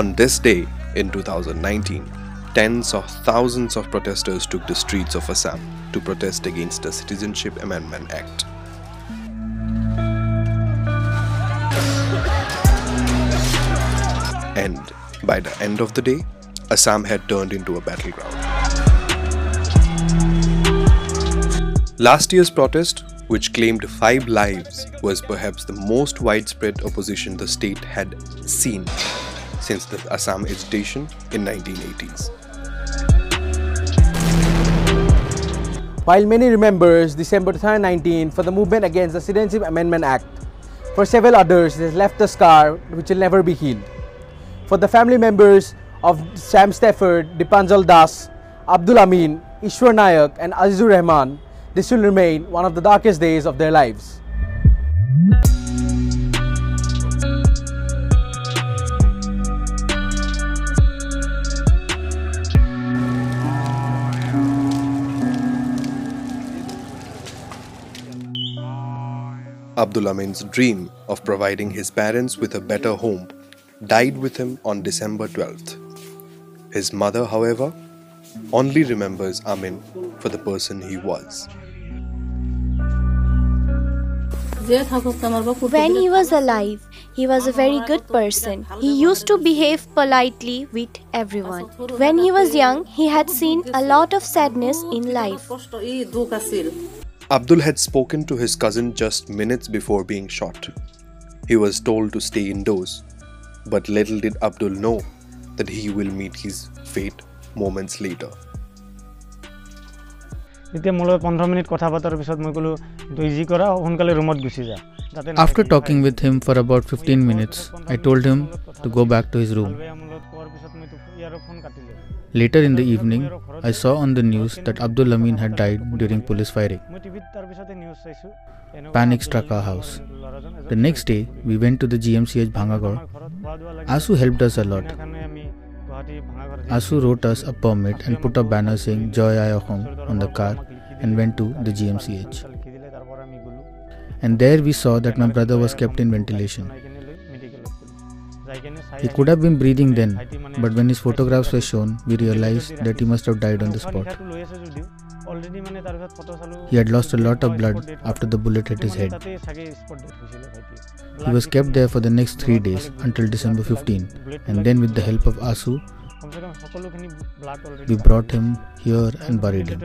On this day in 2019, tens of thousands of protesters took the streets of Assam to protest against the Citizenship Amendment Act. And by the end of the day, Assam had turned into a battleground. Last year's protest, which claimed five lives, was perhaps the most widespread opposition the state had seen since the Assam agitation in 1980s. While many remembers December 2019 for the movement against the Citizenship Amendment Act, for several others it has left a scar which will never be healed. For the family members of Sam Stafford, Dipanjal Das, Abdul Amin, Ishwar Nayak and Azizur Rahman, this will remain one of the darkest days of their lives. Abdul Amin's dream of providing his parents with a better home died with him on December 12th. His mother, however, only remembers Amin for the person he was. When he was alive, he was a very good person. He used to behave politely with everyone. When he was young, he had seen a lot of sadness in life. Abdul had spoken to his cousin just minutes before being shot. He was told to stay indoors, but little did Abdul know that he will meet his fate moments later. After talking with him for about 15 minutes, I told him to go back to his room. Later in the evening, I saw on the news that Abdul Amin had died during police firing. Panic struck our house. The next day, we went to the GMCH Bhangagarh. AASU helped us a lot. AASU wrote us a permit and put a banner saying Joy Ayahong on the car and went to the GMCH. And there we saw that my brother was kept in ventilation. He could have been breathing then, but when his photographs were shown, we realized that he must have died on the spot. He had lost a lot of blood after the bullet hit his head. He was kept there for the next three days until December 15, and then, with the help of AASU, we brought him here and buried him.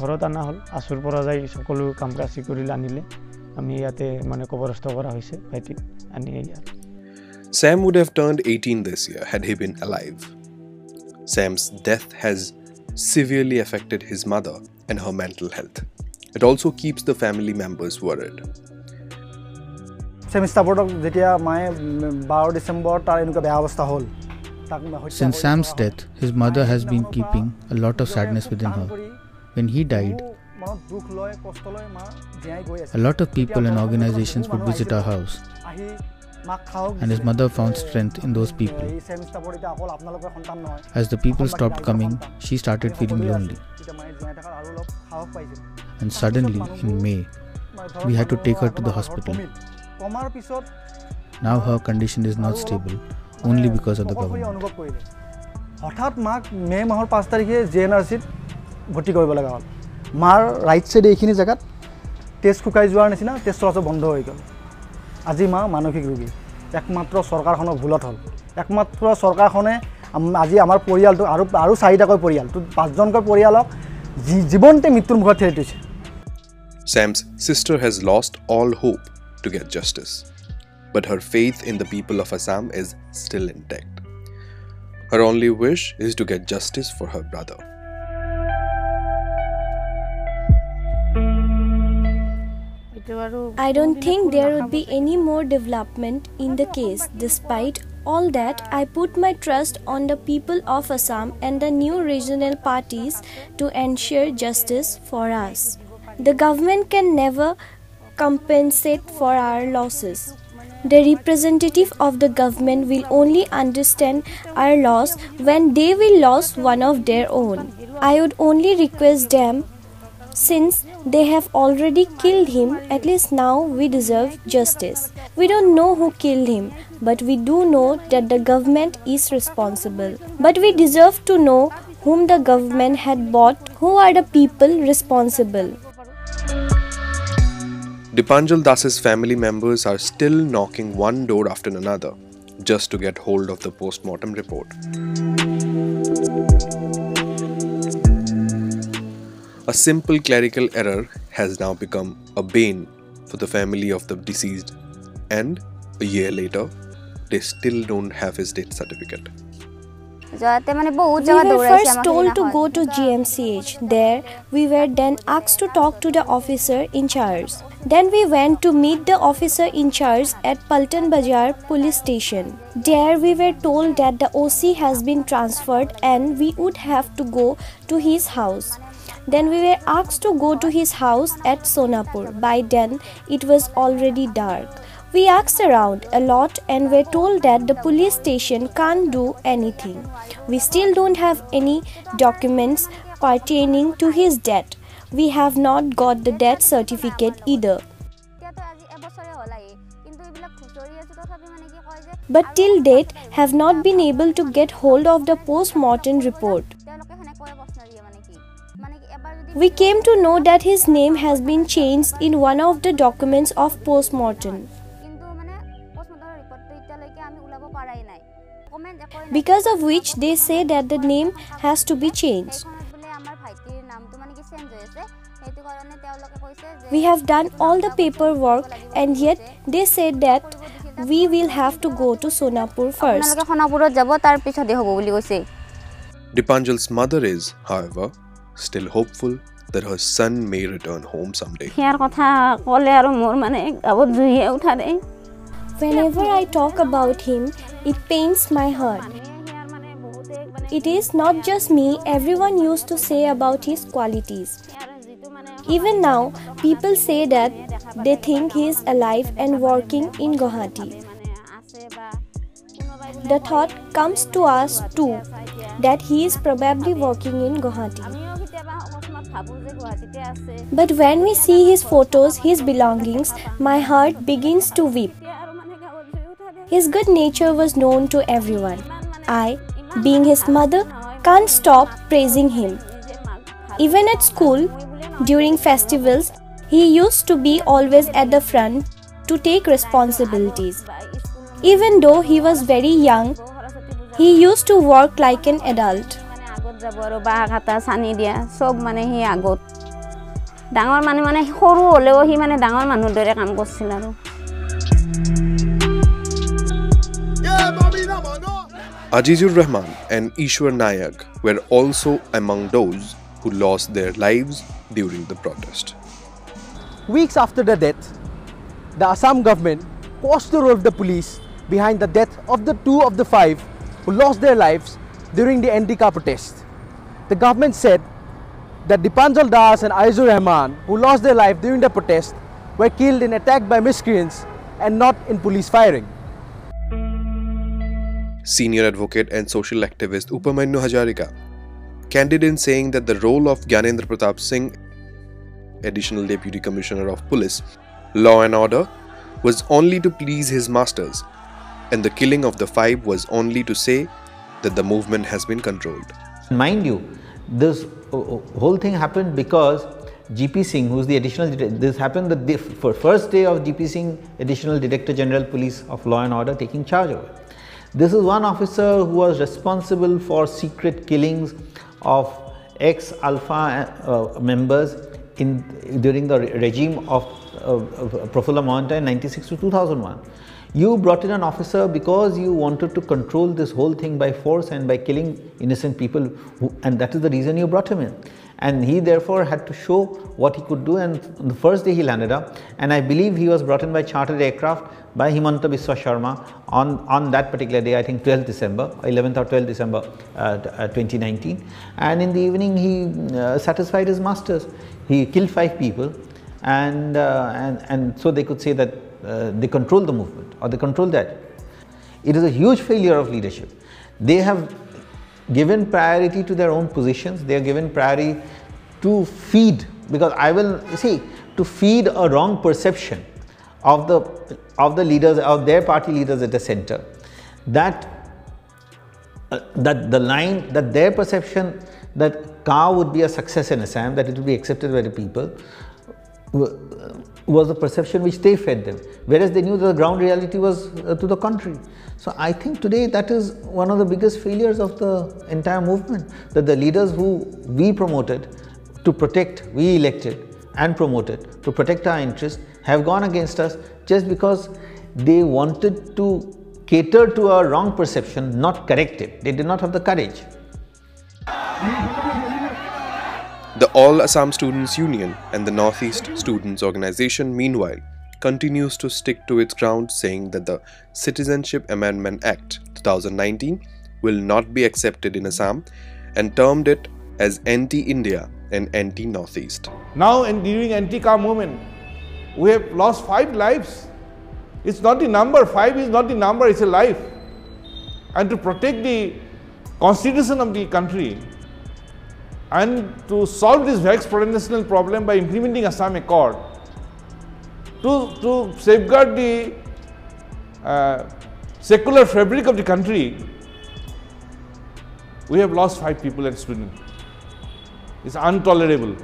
হ'ল যাই কাম কাজ আনিলে আমি ইয়াতে মানে কবৰস্থ কৰা হৈছে ভাইটিক আনি ইয়াত Sam would have turned 18 this year had he been alive. Sam's death has severely affected his mother and her mental health. It also keeps the family members worried. Same ষ্টাফৰ্ডক যেতিয়া মায়ে বাৰ ডিচেম্বৰ তাৰ এনেকুৱা বেয়া অৱস্থা হ'ল Since Sam's death, his mother has been keeping a lot of sadness within her. When he died, a lot of people and organizations would visit our house. And his mother found strength in those people. As the people stopped coming, she started feeling lonely. And suddenly, in May, we had to take her to the hospital. Now her condition is not stable, only because of the government. হঠাৎ মাক মে' মাহৰ পাঁচ তাৰিখে J N R চিত ভৰ্তি কৰিব লগা হ'ল মাৰ ৰাইট ছাইডে এইখিনি জেগাত তেজ শুকাই যোৱাৰ নিচিনা তেজ চলাচল বন্ধ হৈ গ'ল আজি মা মানসিক ৰোগী একমাত্ৰ চৰকাৰখনৰ ভুলত হ'ল একমাত্ৰ চৰকাৰখনে আজি আমাৰ পৰিয়ালটো আৰু আৰু চাৰিটাকৈ পৰিয়াল পাঁচজনকৈ পৰিয়ালক জীৱনতে মৃত্যুৰ মুখত ঠেলি থৈছে Sam's sister has lost all hope to get justice, but her faith in the people of Assam is still intact. Her only wish is to get justice for her brother. I don't think there would be any more development in the case. Despite all that, I put my trust on the people of Assam and the new regional parties to ensure justice for us. The government can never compensate for our losses. The representative of the government will only understand our loss when they will lose one of their own. I would only request them Since they have already killed him, at least now we deserve justice. We don't know who killed him, but we do know that the government is responsible. But we deserve to know whom the government had bought, who are the people responsible. Dipanjal Das's family members are still knocking one door after another just to get hold of the post-mortem report. A simple clerical error has now become a bane for the family of the deceased, and a year later, they still don't have his death certificate. We were first told to go to GMCH. There, we were then asked to talk to the officer in charge. Then we went to meet the officer in charge at Paltan Bazaar police station. There we were told that the OC has been transferred and we would have to go to his house. Then we were asked to go to his house at Sonapur. By then it was already dark. We asked around a lot and were told that the police station can't do anything. We still don't have any documents pertaining to his death. We have not got the death certificate either. But till date have not been able to get hold of the post-mortem report. We came to know that his name has been changed in one of the documents of post-mortem. because of which they say that the name has to be changed. We have done all the paperwork and yet they said that we will have to go to Sonapur first. Dipanjal's mother is, however, still hopeful that her son may return home someday. Whenever I talk about him, it pains my heart. It is not just me, everyone used to say about his qualities. Even now, people say that they think he is alive and working in Guwahati. The thought comes to us too that he is probably working in Guwahati. But when we see his photos, his belongings, my heart begins to weep. His good nature was known to everyone. I, being his mother, can't stop praising him. Even at school, during festivals, he used to be always at the front to take responsibilities. Even though he was very young, he used to work like an adult. যাব দিয়া মানে আগত ডাঙৰ মানে হ'লেও মানে ডাঙৰ দৰে কাম আৰু Azizur Rahman and Ishwar Nayak were also among those who lost their lives during the protest. Weeks after the death, the Assam government questioned the role of the police behind the death of the two of the five who lost their lives during the NDK protest. The government said that Dipanjal Das and Azizur Rahman, who lost their life during the protest, were killed in attack by miscreants and not in police firing. Senior advocate and social activist Upamanyu Hazarika, candid in saying that the role of Gyanendra Pratap Singh, Additional Deputy Commissioner of Police, Law and Order, was only to please his masters, and the killing of the five was only to say that the movement has been controlled. Mind you, this uh, uh, whole thing happened because GP Singh, who is the additional, this happened the first day of GP Singh, additional Director General Police of Law and Order taking charge of it. This is one officer who was responsible for secret killings of ex-ULFA uh, members in during the regime of uh, Prafulla in 96 to 2001. You brought in an officer because you wanted to control this whole thing by force and by killing innocent people who, and that is the reason you brought him in. And he therefore had to show what he could do. And the first day he landed up and I believe he was brought in by chartered aircraft by Himanta Biswa Sarma on, on that particular day I think 12th December 11th or 12th December uh, uh, 2019 and in the evening he uh, satisfied his masters. He killed five people and, uh, and, and so they could say that uh, they control the movement or they control that. It is a huge failure of leadership. They have given priority to their own positions, they are given priority to feed because I will see to feed a wrong perception of the of the leaders of their party leaders at the center that uh, that the line that their perception that Ka would be a success in Assam that it would be accepted by the people was the perception which they fed them whereas they knew the ground reality was uh, to the contrary so i think today that is one of the biggest failures of the entire movement that the leaders who we promoted to protect we elected and promoted to protect our interests have gone against us just because they wanted to cater to our wrong perception, not correct it. They did not have the courage. The All Assam Students Union and the Northeast Students Organization, meanwhile, continues to stick to its ground, saying that the Citizenship Amendment Act 2019 will not be accepted in Assam and termed it as anti India and anti Northeast. Now, in during anti Ka movement, we have lost five lives. It's not the number, five is not the number, it's a life. And to protect the constitution of the country and to solve this vexed potential problem by implementing Assam Accord, to, to safeguard the uh, secular fabric of the country, we have lost five people and students. It's intolerable.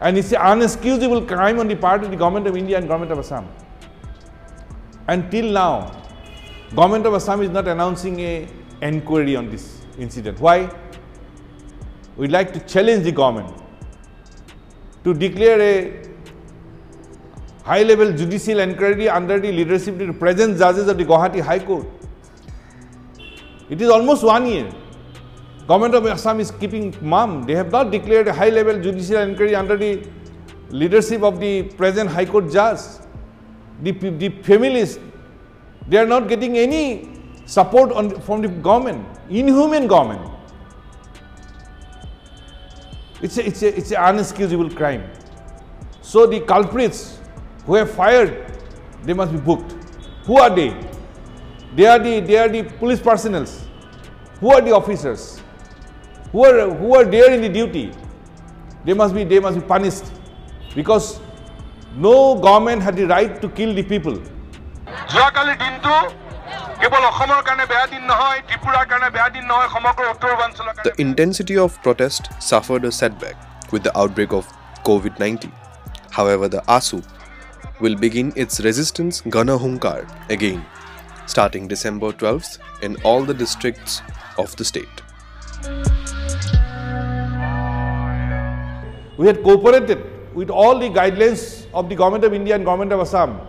And it's an unexcusable crime on the part of the government of India and government of Assam. Until now, government of Assam is not announcing a inquiry on this incident. Why? We'd like to challenge the government to declare a high-level judicial inquiry under the leadership of the present judges of the Guwahati High Court. It is almost one year. Government of Assam is keeping mum. They have not declared a high-level judicial inquiry under the leadership of the present High Court judge. The, the families, they are not getting any support on, from the government, inhuman government. It's a, it's, a, it's an unexcusable crime. So the culprits who have fired, they must be booked. Who are they? They are the, they are the police personnel. Who are the officers? who are, who are there in the duty, they must be, they must be punished because no government had the right to kill the people. The intensity of protest suffered a setback with the outbreak of COVID 19. However, the AASU will begin its resistance Gana Hunkar again, starting December 12th in all the districts of the state. We had cooperated with all the guidelines of the government of India and government of Assam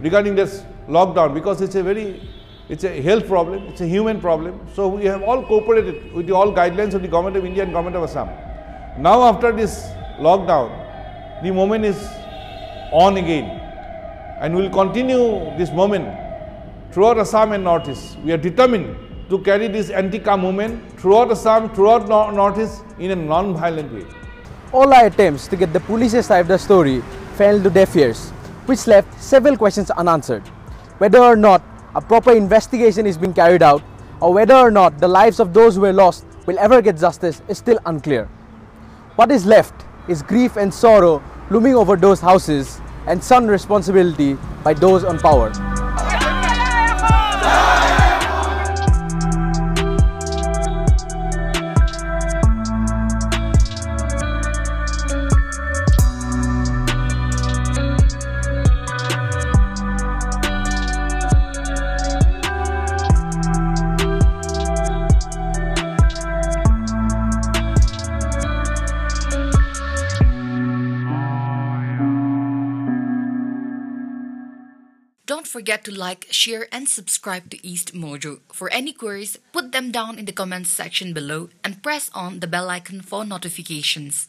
regarding this lockdown because it's a very, it's a health problem, it's a human problem. So we have all cooperated with all guidelines of the government of India and government of Assam. Now after this lockdown, the moment is on again and we will continue this moment throughout Assam and Northeast. We are determined to carry this anti-Ka movement throughout Assam, throughout Northeast in a non-violent way. All our attempts to get the police's side of the story fell to deaf ears, which left several questions unanswered. Whether or not a proper investigation is being carried out, or whether or not the lives of those who were lost will ever get justice is still unclear. What is left is grief and sorrow looming over those houses and some responsibility by those on power. Forget to like, share, and subscribe to EastMojo. For any queries, put them down in the comments section below and press on the bell icon for notifications.